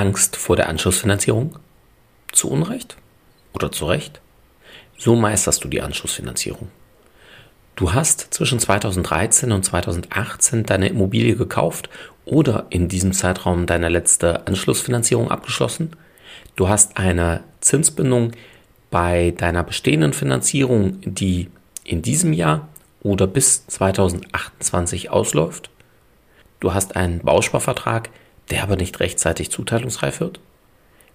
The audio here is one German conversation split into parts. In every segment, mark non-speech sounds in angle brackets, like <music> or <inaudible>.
Angst vor der Anschlussfinanzierung? Zu Unrecht? Oder zu Recht? So meisterst du die Anschlussfinanzierung. Du hast zwischen 2013 und 2018 deine Immobilie gekauft oder in diesem Zeitraum deine letzte Anschlussfinanzierung abgeschlossen. Du hast eine Zinsbindung bei deiner bestehenden Finanzierung, die in diesem Jahr oder bis 2028 ausläuft. Du hast einen Bausparvertrag, der aber nicht rechtzeitig zuteilungsreif wird.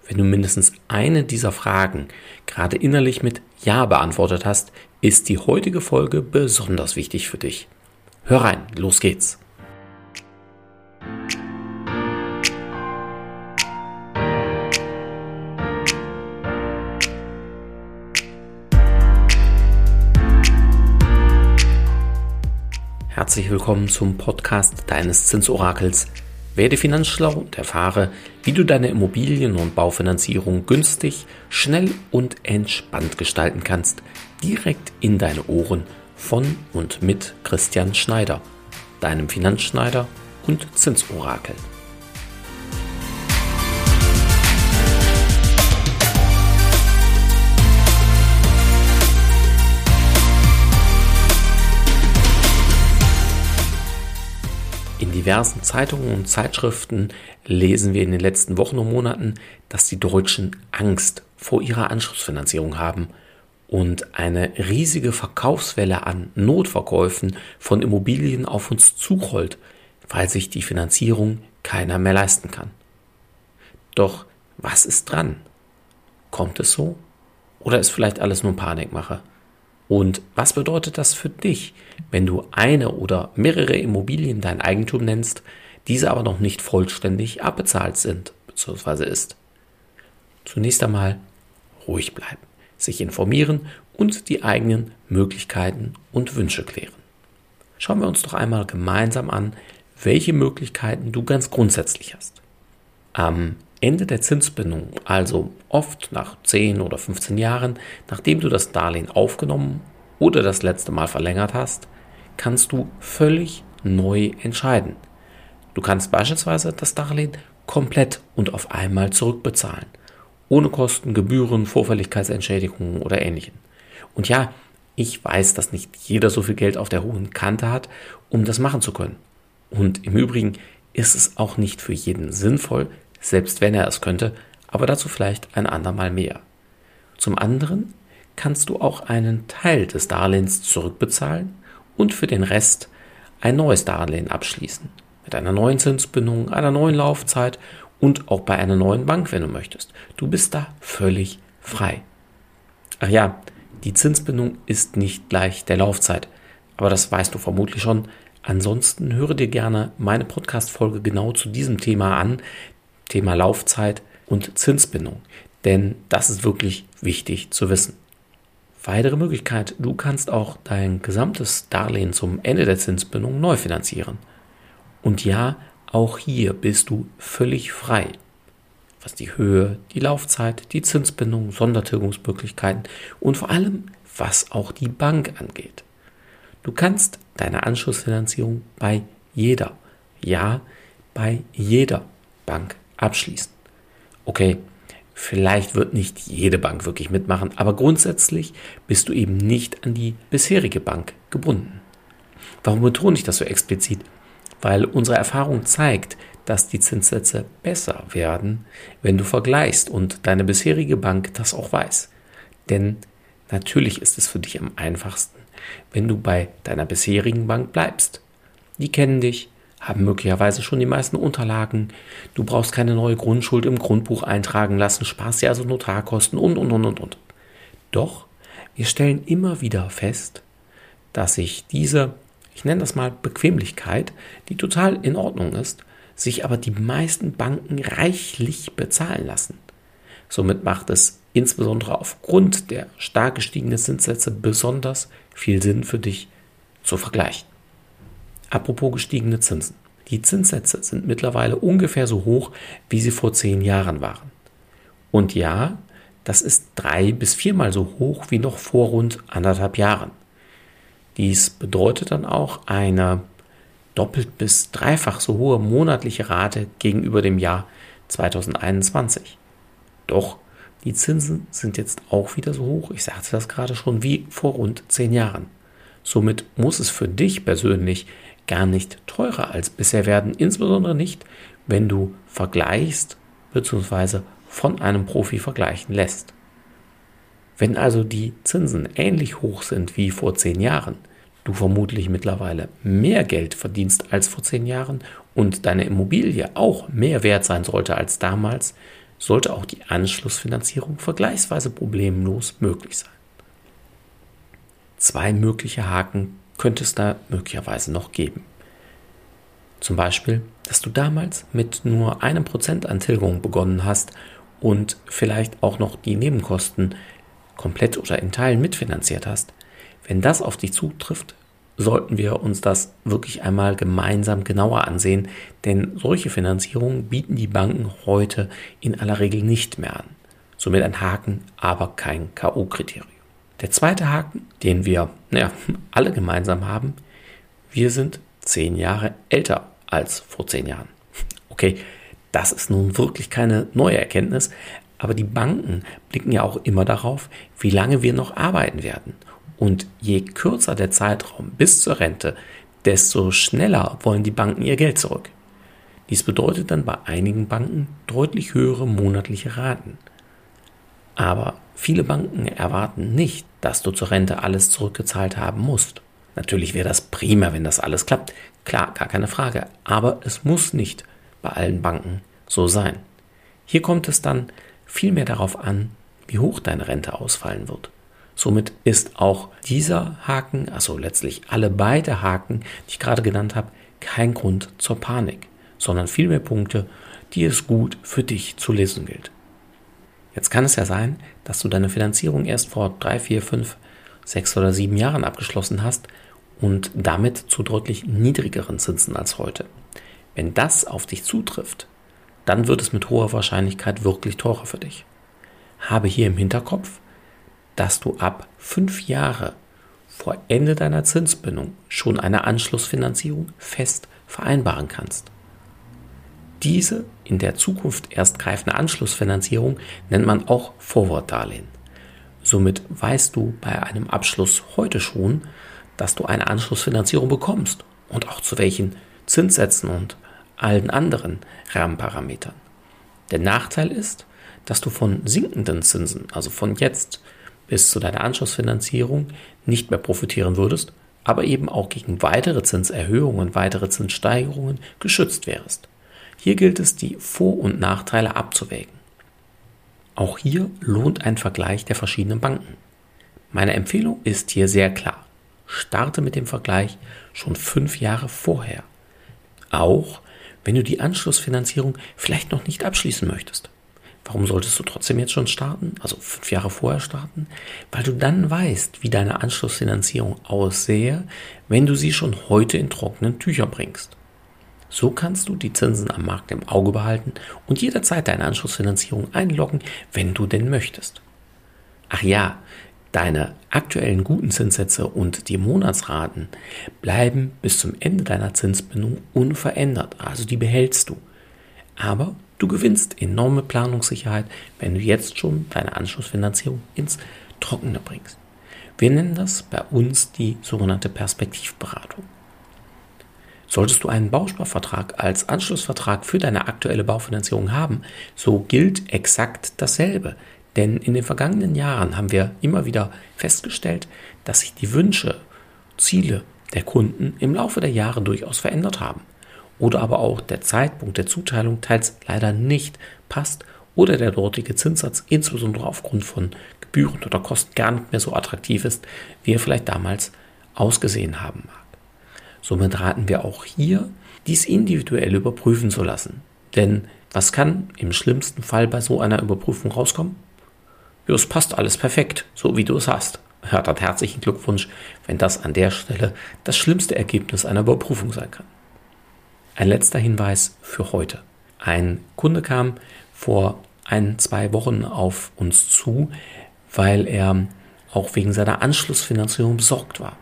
Wenn du mindestens eine dieser Fragen gerade innerlich mit Ja beantwortet hast, ist die heutige Folge besonders wichtig für dich. Hör rein, los geht's. Herzlich willkommen zum Podcast deines Zinsorakels werde finanzschlau und erfahre, wie du deine Immobilien- und Baufinanzierung günstig, schnell und entspannt gestalten kannst, direkt in deine Ohren von und mit Christian Schneider, deinem Finanzschneider und Zinsorakel. Diversen Zeitungen und Zeitschriften lesen wir in den letzten Wochen und Monaten, dass die Deutschen Angst vor ihrer Anschlussfinanzierung haben und eine riesige Verkaufswelle an Notverkäufen von Immobilien auf uns zurollt, weil sich die Finanzierung keiner mehr leisten kann. Doch was ist dran? Kommt es so? Oder ist vielleicht alles nur Panikmache? Und was bedeutet das für dich, wenn du eine oder mehrere Immobilien dein Eigentum nennst, diese aber noch nicht vollständig abbezahlt sind bzw. ist? Zunächst einmal ruhig bleiben, sich informieren und die eigenen Möglichkeiten und Wünsche klären. Schauen wir uns doch einmal gemeinsam an, welche Möglichkeiten du ganz grundsätzlich hast. Am Ende der Zinsbindung, also oft nach 10 oder 15 Jahren, nachdem du das Darlehen aufgenommen oder das letzte Mal verlängert hast, kannst du völlig neu entscheiden. Du kannst beispielsweise das Darlehen komplett und auf einmal zurückbezahlen, ohne Kosten, Gebühren, Vorfälligkeitsentschädigungen oder ähnlichem. Und ja, ich weiß, dass nicht jeder so viel Geld auf der hohen Kante hat, um das machen zu können. Und im Übrigen ist es auch nicht für jeden sinnvoll, selbst wenn er es könnte, aber dazu vielleicht ein andermal mehr. Zum anderen kannst du auch einen Teil des Darlehens zurückbezahlen und für den Rest ein neues Darlehen abschließen. Mit einer neuen Zinsbindung, einer neuen Laufzeit und auch bei einer neuen Bank, wenn du möchtest. Du bist da völlig frei. Ach ja, die Zinsbindung ist nicht gleich der Laufzeit, aber das weißt du vermutlich schon. Ansonsten höre dir gerne meine Podcast-Folge genau zu diesem Thema an, Thema Laufzeit und Zinsbindung. Denn das ist wirklich wichtig zu wissen. Weitere Möglichkeit, du kannst auch dein gesamtes Darlehen zum Ende der Zinsbindung neu finanzieren. Und ja, auch hier bist du völlig frei, was die Höhe, die Laufzeit, die Zinsbindung, Sondertilgungsmöglichkeiten und vor allem, was auch die Bank angeht. Du kannst deine Anschlussfinanzierung bei jeder, ja, bei jeder Bank abschließen. Okay, vielleicht wird nicht jede Bank wirklich mitmachen, aber grundsätzlich bist du eben nicht an die bisherige Bank gebunden. Warum betone ich das so explizit? Weil unsere Erfahrung zeigt, dass die Zinssätze besser werden, wenn du vergleichst und deine bisherige Bank das auch weiß. Denn natürlich ist es für dich am einfachsten, wenn du bei deiner bisherigen Bank bleibst. Die kennen dich, haben möglicherweise schon die meisten Unterlagen. Du brauchst keine neue Grundschuld im Grundbuch eintragen lassen, sparst dir also Notarkosten und, und, und, und, und. Doch, wir stellen immer wieder fest, dass sich diese, ich nenne das mal Bequemlichkeit, die total in Ordnung ist, sich aber die meisten Banken reichlich bezahlen lassen. Somit macht es insbesondere aufgrund der stark gestiegenen Zinssätze besonders viel Sinn für dich zu vergleichen. Apropos gestiegene Zinsen. Die Zinssätze sind mittlerweile ungefähr so hoch, wie sie vor zehn Jahren waren. Und ja, das ist drei bis viermal so hoch wie noch vor rund anderthalb Jahren. Dies bedeutet dann auch eine doppelt bis dreifach so hohe monatliche Rate gegenüber dem Jahr 2021. Doch die Zinsen sind jetzt auch wieder so hoch, ich sagte das gerade schon, wie vor rund zehn Jahren. Somit muss es für dich persönlich gar nicht teurer als bisher werden, insbesondere nicht, wenn du vergleichst bzw. von einem Profi vergleichen lässt. Wenn also die Zinsen ähnlich hoch sind wie vor zehn Jahren, du vermutlich mittlerweile mehr Geld verdienst als vor zehn Jahren und deine Immobilie auch mehr wert sein sollte als damals, sollte auch die Anschlussfinanzierung vergleichsweise problemlos möglich sein. Zwei mögliche Haken könnte es da möglicherweise noch geben. Zum Beispiel, dass du damals mit nur einem Prozent an Tilgung begonnen hast und vielleicht auch noch die Nebenkosten komplett oder in Teilen mitfinanziert hast. Wenn das auf dich zutrifft, sollten wir uns das wirklich einmal gemeinsam genauer ansehen, denn solche Finanzierungen bieten die Banken heute in aller Regel nicht mehr an. Somit ein Haken, aber kein K.O.-Kriterium. Der zweite Haken, den wir naja, <laughs> alle gemeinsam haben, wir sind zehn Jahre älter als vor zehn Jahren. <laughs> Okay, das ist nun wirklich keine neue Erkenntnis, aber die Banken blicken ja auch immer darauf, wie lange wir noch arbeiten werden. Und je kürzer der Zeitraum bis zur Rente, desto schneller wollen die Banken ihr Geld zurück. Dies bedeutet dann bei einigen Banken deutlich höhere monatliche Raten. Aber viele Banken erwarten nicht, dass du zur Rente alles zurückgezahlt haben musst. Natürlich wäre das prima, wenn das alles klappt. Klar, gar keine Frage. Aber es muss nicht bei allen Banken so sein. Hier kommt es dann vielmehr darauf an, wie hoch deine Rente ausfallen wird. Somit ist auch dieser Haken, also letztlich alle beide Haken, die ich gerade genannt habe, kein Grund zur Panik, sondern vielmehr Punkte, die es gut für dich zu lesen gilt. Jetzt kann es ja sein, dass du deine Finanzierung erst vor drei, vier, fünf, sechs oder sieben Jahren abgeschlossen hast und damit zu deutlich niedrigeren Zinsen als heute. Wenn das auf dich zutrifft, dann wird es mit hoher Wahrscheinlichkeit wirklich teurer für dich. Habe hier im Hinterkopf, dass du ab fünf Jahre vor Ende deiner Zinsbindung schon eine Anschlussfinanzierung fest vereinbaren kannst. Diese in der Zukunft erst greifende Anschlussfinanzierung nennt man auch Forward-Darlehen. Somit weißt du bei einem Abschluss heute schon, dass du eine Anschlussfinanzierung bekommst und auch zu welchen Zinssätzen und allen anderen Rahmenparametern. Der Nachteil ist, dass du von sinkenden Zinsen, also von jetzt bis zu deiner Anschlussfinanzierung nicht mehr profitieren würdest, aber eben auch gegen weitere Zinserhöhungen, weitere Zinssteigerungen geschützt wärst. Hier gilt es, die Vor- und Nachteile abzuwägen. Auch hier lohnt ein Vergleich der verschiedenen Banken. Meine Empfehlung ist hier sehr klar. Starte mit dem Vergleich schon fünf Jahre vorher. Auch wenn du die Anschlussfinanzierung vielleicht noch nicht abschließen möchtest. Warum solltest du trotzdem jetzt schon starten? Also fünf Jahre vorher starten? Weil du dann weißt, wie deine Anschlussfinanzierung aussehe, wenn du sie schon heute in trockenen Tüchern bringst. So kannst du die Zinsen am Markt im Auge behalten und jederzeit deine Anschlussfinanzierung einloggen, wenn du denn möchtest. Ach ja, deine aktuellen guten Zinssätze und die Monatsraten bleiben bis zum Ende deiner Zinsbindung unverändert, also die behältst du. Aber Du gewinnst enorme Planungssicherheit, wenn du jetzt schon deine Anschlussfinanzierung ins Trockene bringst. Wir nennen das bei uns die sogenannte Perspektivberatung. Solltest du einen Bausparvertrag als Anschlussvertrag für deine aktuelle Baufinanzierung haben, so gilt exakt dasselbe. Denn in den vergangenen Jahren haben wir immer wieder festgestellt, dass sich die Wünsche, Ziele der Kunden im Laufe der Jahre durchaus verändert haben oder aber auch der Zeitpunkt der Zuteilung teils leider nicht passt oder der dortige Zinssatz insbesondere aufgrund von Gebühren oder Kosten gar nicht mehr so attraktiv ist, wie er vielleicht damals ausgesehen haben mag. Somit raten wir auch hier, dies individuell überprüfen zu lassen. Denn was kann im schlimmsten Fall bei so einer Überprüfung rauskommen? Ja, es passt alles perfekt, so wie du es hast. Ja, dann herzlichen Glückwunsch, wenn das an der Stelle das schlimmste Ergebnis einer Überprüfung sein kann. Ein letzter Hinweis für heute. Ein Kunde kam vor ein, zwei Wochen auf uns zu, weil er auch wegen seiner Anschlussfinanzierung besorgt war.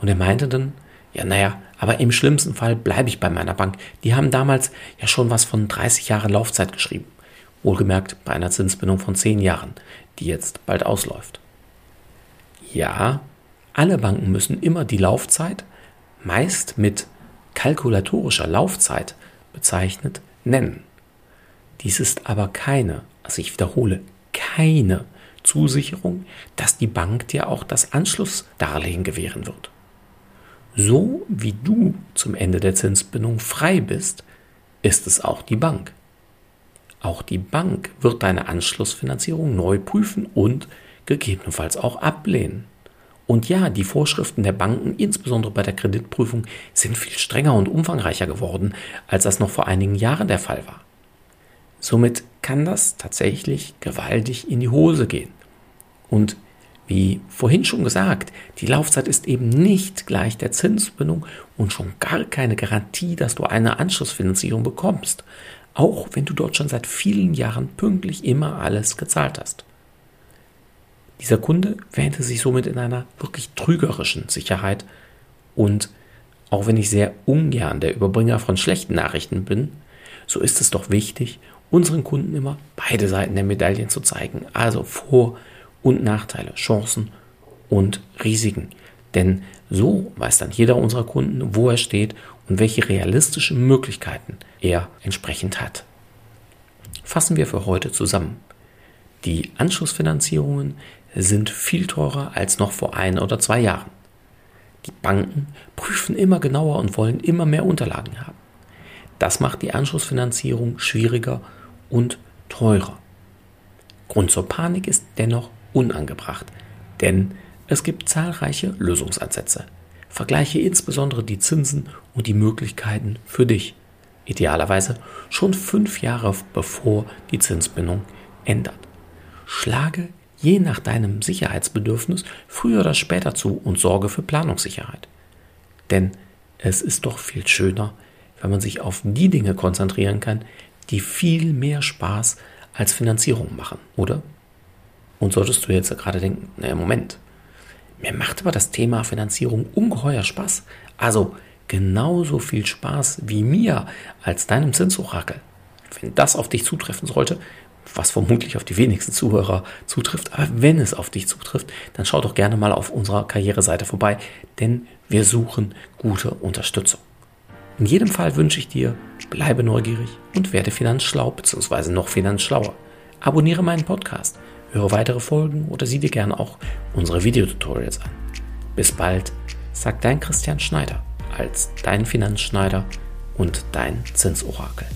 Und er meinte dann, ja, naja, Aber im schlimmsten Fall bleibe ich bei meiner Bank. Die haben damals ja schon was von 30 Jahren Laufzeit geschrieben. Wohlgemerkt bei einer Zinsbindung von 10 Jahren, die jetzt bald ausläuft. Ja, alle Banken müssen immer die Laufzeit, meist mit kalkulatorischer Laufzeit bezeichnet, nennen. Dies ist aber keine, also ich wiederhole, keine Zusicherung, dass die Bank dir auch das Anschlussdarlehen gewähren wird. So wie du zum Ende der Zinsbindung frei bist, ist es auch die Bank. Auch die Bank wird deine Anschlussfinanzierung neu prüfen und gegebenenfalls auch ablehnen. Und ja, die Vorschriften der Banken, insbesondere bei der Kreditprüfung, sind viel strenger und umfangreicher geworden, als das noch vor einigen Jahren der Fall war. Somit kann das tatsächlich gewaltig in die Hose gehen. Und wie vorhin schon gesagt, die Laufzeit ist eben nicht gleich der Zinsbindung und schon gar keine Garantie, dass du eine Anschlussfinanzierung bekommst, auch wenn du dort schon seit vielen Jahren pünktlich immer alles gezahlt hast. Dieser Kunde wähnte sich somit in einer wirklich trügerischen Sicherheit. Und auch wenn ich sehr ungern der Überbringer von schlechten Nachrichten bin, so ist es doch wichtig, unseren Kunden immer beide Seiten der Medaillen zu zeigen, also Vor- und Nachteile, Chancen und Risiken. Denn so weiß dann jeder unserer Kunden, wo er steht und welche realistischen Möglichkeiten er entsprechend hat. Fassen wir für heute zusammen. Die Anschlussfinanzierungen sind viel teurer als noch vor ein oder zwei Jahren. Die Banken prüfen immer genauer und wollen immer mehr Unterlagen haben. Das macht die Anschlussfinanzierung schwieriger und teurer. Grund zur Panik ist dennoch unangebracht, denn es gibt zahlreiche Lösungsansätze. Vergleiche insbesondere die Zinsen und die Möglichkeiten für dich. Idealerweise schon fünf Jahre bevor die Zinsbindung ändert. Schlage je nach deinem Sicherheitsbedürfnis früher oder später zu und sorge für Planungssicherheit. Denn es ist doch viel schöner, wenn man sich auf die Dinge konzentrieren kann, die viel mehr Spaß als Finanzierung machen, oder? Und solltest du jetzt gerade denken, naja, Moment, mir macht aber das Thema Finanzierung ungeheuer Spaß. Also genauso viel Spaß wie mir als deinem Zinsorakel. Wenn das auf dich zutreffen sollte, was vermutlich auf die wenigsten Zuhörer zutrifft, aber wenn es auf dich zutrifft, dann schau doch gerne mal auf unserer Karriereseite vorbei, denn wir suchen gute Unterstützung. In jedem Fall wünsche ich dir, bleibe neugierig und werde finanzschlau bzw. noch finanzschlauer. Abonniere meinen Podcast Höre weitere Folgen oder sieh dir gerne auch unsere Videotutorials an. Bis bald, sagt dein Christian Schneider als dein Finanzschneider und dein Zinsorakel.